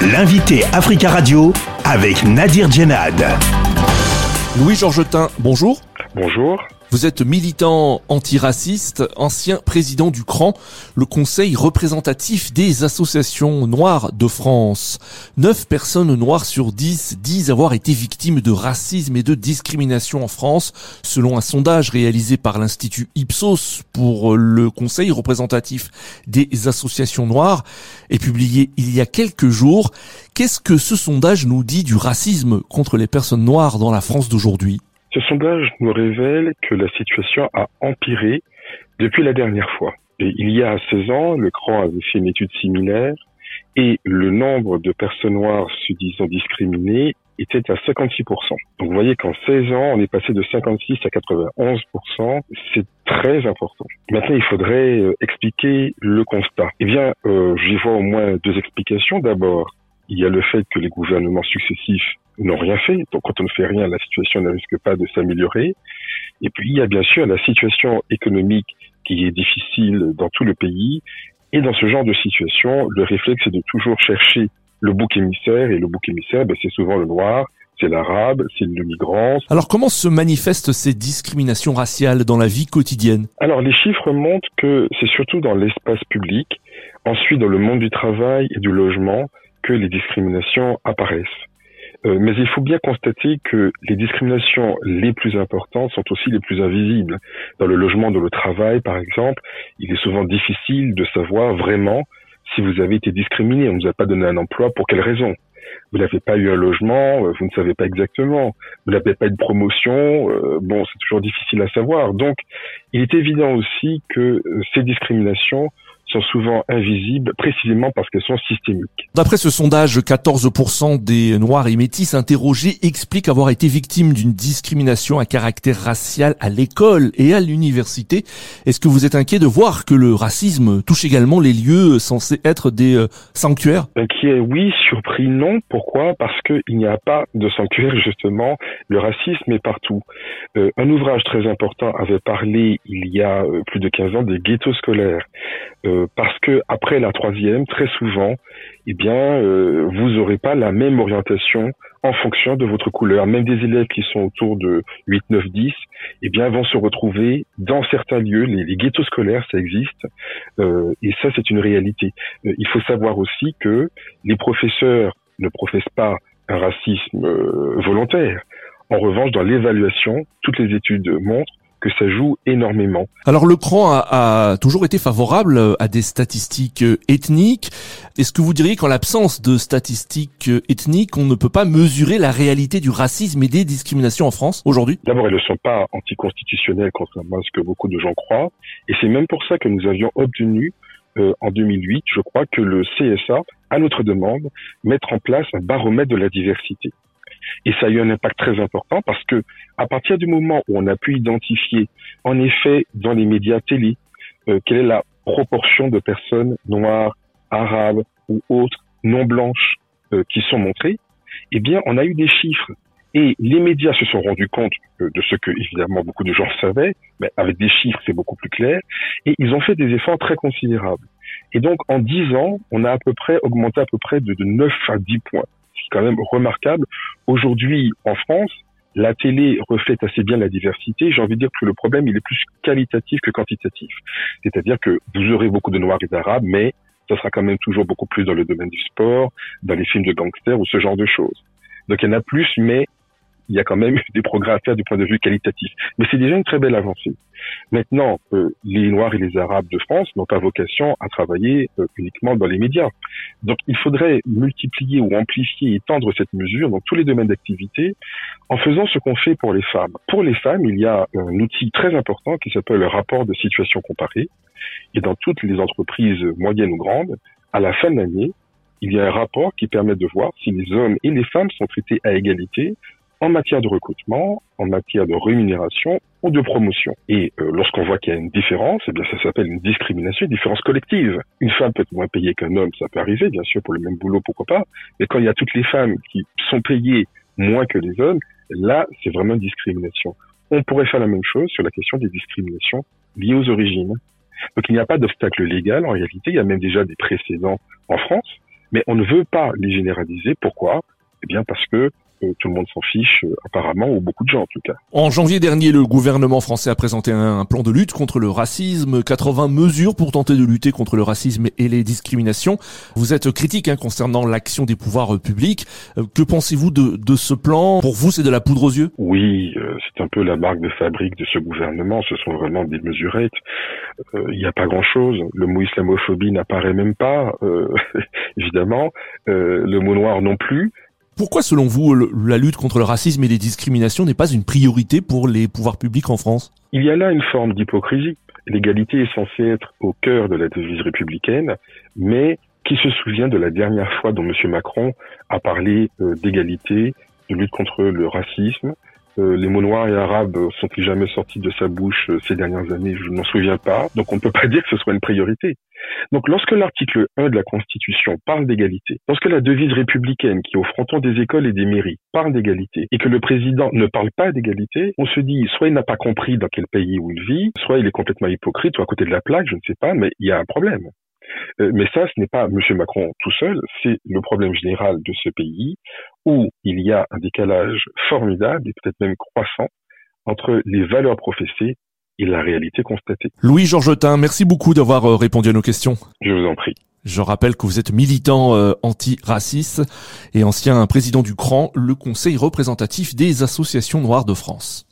L'invité Africa Radio avec Nadir Djenad. Louis Georgetin, bonjour. Bonjour. Vous êtes militant antiraciste, ancien président du CRAN, le Conseil représentatif des associations noires de France. Neuf personnes noires sur dix disent avoir été victimes de racisme et de discrimination en France, selon un sondage réalisé par l'Institut Ipsos pour le Conseil représentatif des associations noires et publié il y a quelques jours. Qu'est-ce que ce sondage nous dit du racisme contre les personnes noires dans la France d'aujourd'hui? Ce sondage nous révèle que la situation a empiré depuis la dernière fois. Et il y a 16 ans, le CRAN avait fait une étude similaire et le nombre de personnes noires se disant discriminées était à 56%. Donc vous voyez qu'en 16 ans, on est passé de 56 à 91%. C'est très important. Maintenant, il faudrait euh, expliquer le constat. Eh bien, euh, j'y vois au moins deux explications. D'abord, il y a le fait que les gouvernements successifs n'ont rien fait. Donc quand on ne fait rien, la situation ne risque pas de s'améliorer. Et puis il y a bien sûr la situation économique qui est difficile dans tout le pays. Et dans ce genre de situation, le réflexe est de toujours chercher le bouc émissaire. Et le bouc émissaire, ben, c'est souvent le noir, c'est l'arabe, c'est le migrant. Alors comment se manifestent ces discriminations raciales dans la vie quotidienne? Alors les chiffres montrent que c'est surtout dans l'espace public, ensuite dans le monde du travail et du logement, que les discriminations apparaissent. Euh, mais il faut bien constater que les discriminations les plus importantes sont aussi les plus invisibles. Dans le logement, dans le travail, par exemple, il est souvent difficile de savoir vraiment si vous avez été discriminé. On ne vous a pas donné un emploi, pour quelle raison Vous n'avez pas eu un logement, euh, vous ne savez pas exactement. Vous n'avez pas eu de promotion, euh, bon, c'est toujours difficile à savoir. Donc, il est évident aussi que ces discriminations sont souvent invisibles précisément parce qu'elles sont systémiques. D'après ce sondage, 14% des Noirs et Métis interrogés expliquent avoir été victimes d'une discrimination à caractère racial à l'école et à l'université. Est-ce que vous êtes inquiet de voir que le racisme touche également les lieux censés être des euh, sanctuaires? Inquiet, oui. Surpris, non. Pourquoi? Parce qu'il n'y a pas de sanctuaire, justement. Le racisme est partout. Euh, un ouvrage très important avait parlé il y a euh, plus de 15 ans des ghettos scolaires. Euh, parce que après la troisième, très souvent, eh bien, euh, vous n'aurez pas la même orientation en fonction de votre couleur. Même des élèves qui sont autour de 8, 9, 10, eh bien, vont se retrouver dans certains lieux. Les, les ghettos scolaires, ça existe, euh, et ça, c'est une réalité. il faut savoir aussi que les professeurs ne professent pas un racisme volontaire. En revanche, dans l'évaluation, toutes les études montrent que ça joue énormément. Alors le CRAN a, a, toujours été favorable à des statistiques ethniques. Est-ce que vous diriez qu'en l'absence de statistiques ethniques, on ne peut pas mesurer la réalité du racisme et des discriminations en France aujourd'hui? D'abord, elles ne sont pas anticonstitutionnelles contrairement à ce que beaucoup de gens croient. Et c'est même pour ça que nous avions obtenu euh, en 2008, je crois, que le CSA, à notre demande, mettre en place un baromètre de la diversité. Et ça a eu un impact très important parce que à partir du moment où on a pu identifier, en effet, dans les médias télé, euh, quelle est la proportion de personnes noires, arabes ou autres non blanches euh, qui sont montrées, eh bien, on a eu des chiffres. Et les médias se sont rendus compte euh, de ce que, évidemment, beaucoup de gens savaient, mais avec des chiffres, c'est beaucoup plus clair. Et ils ont fait des efforts très considérables. Et donc, en 10 ans, on a à peu près augmenté à peu près de, de 9 à 10 points quand même remarquable. Aujourd'hui, en France, la télé reflète assez bien la diversité. J'ai envie de dire que le problème, il est plus qualitatif que quantitatif. C'est-à-dire que vous aurez beaucoup de noirs et d'arabes, mais ça sera quand même toujours beaucoup plus dans le domaine du sport, dans les films de gangsters ou ce genre de choses. Donc il y en a plus, mais il y a quand même des progrès à faire du point de vue qualitatif. Mais c'est déjà une très belle avancée. Maintenant, euh, les Noirs et les Arabes de France n'ont pas vocation à travailler euh, uniquement dans les médias. Donc il faudrait multiplier ou amplifier étendre cette mesure dans tous les domaines d'activité en faisant ce qu'on fait pour les femmes. Pour les femmes, il y a un outil très important qui s'appelle le rapport de situation comparée. Et dans toutes les entreprises moyennes ou grandes, à la fin de l'année, il y a un rapport qui permet de voir si les hommes et les femmes sont traités à égalité en matière de recrutement, en matière de rémunération ou de promotion. Et euh, lorsqu'on voit qu'il y a une différence, eh bien ça s'appelle une discrimination, une différence collective. Une femme peut être moins payée qu'un homme, ça peut arriver, bien sûr, pour le même boulot, pourquoi pas. Mais quand il y a toutes les femmes qui sont payées moins que les hommes, là, c'est vraiment une discrimination. On pourrait faire la même chose sur la question des discriminations liées aux origines. Donc il n'y a pas d'obstacle légal en réalité, il y a même déjà des précédents en France Mais on ne veut pas les généraliser. Pourquoi? Eh bien parce que tout le monde s'en fiche, euh, apparemment, ou beaucoup de gens en tout cas. En janvier dernier, le gouvernement français a présenté un plan de lutte contre le racisme, 80 mesures pour tenter de lutter contre le racisme et les discriminations. Vous êtes critique hein, concernant l'action des pouvoirs euh, publics. Euh, que pensez-vous de, de, ce plan? Pour vous, c'est de la poudre aux yeux? Oui, c'est un peu la marque de fabrique de ce gouvernement. Ce sont vraiment des mesurettes. Il n'y a pas grand-chose. Le mot islamophobie n'apparaît même pas, évidemment. le mot noir non plus. Pourquoi, selon vous, la lutte contre le racisme et les discriminations n'est pas une priorité pour les pouvoirs publics en France? Il y a là une forme d'hypocrisie. L'égalité est censée être au cœur de la devise républicaine, mais qui se souvient de la dernière fois dont M. Macron a parlé euh, d'égalité, de lutte contre le racisme, les mots noirs et arabes sont-ils jamais sortis de sa bouche euh, ces dernières années Je ne m'en souviens pas. Donc on ne peut pas dire que ce soit une priorité. Donc lorsque l'article 1 de la Constitution parle d'égalité, lorsque la devise républicaine qui est au fronton des écoles et des mairies parle d'égalité, et que le président ne parle pas d'égalité, on se dit soit il n'a pas compris dans quel pays où il vit, soit il est complètement hypocrite ou à côté de la plaque, je ne sais pas, mais il y a un problème. Euh, mais ça, ce n'est pas M. Macron tout seul, c'est le problème général de ce pays où il y a un décalage formidable et peut-être même croissant entre les valeurs professées et la réalité constatée. Louis Georgetin, merci beaucoup d'avoir euh, répondu à nos questions. Je vous en prie. Je rappelle que vous êtes militant euh, anti-raciste et ancien président du CRAN, le Conseil représentatif des associations noires de France.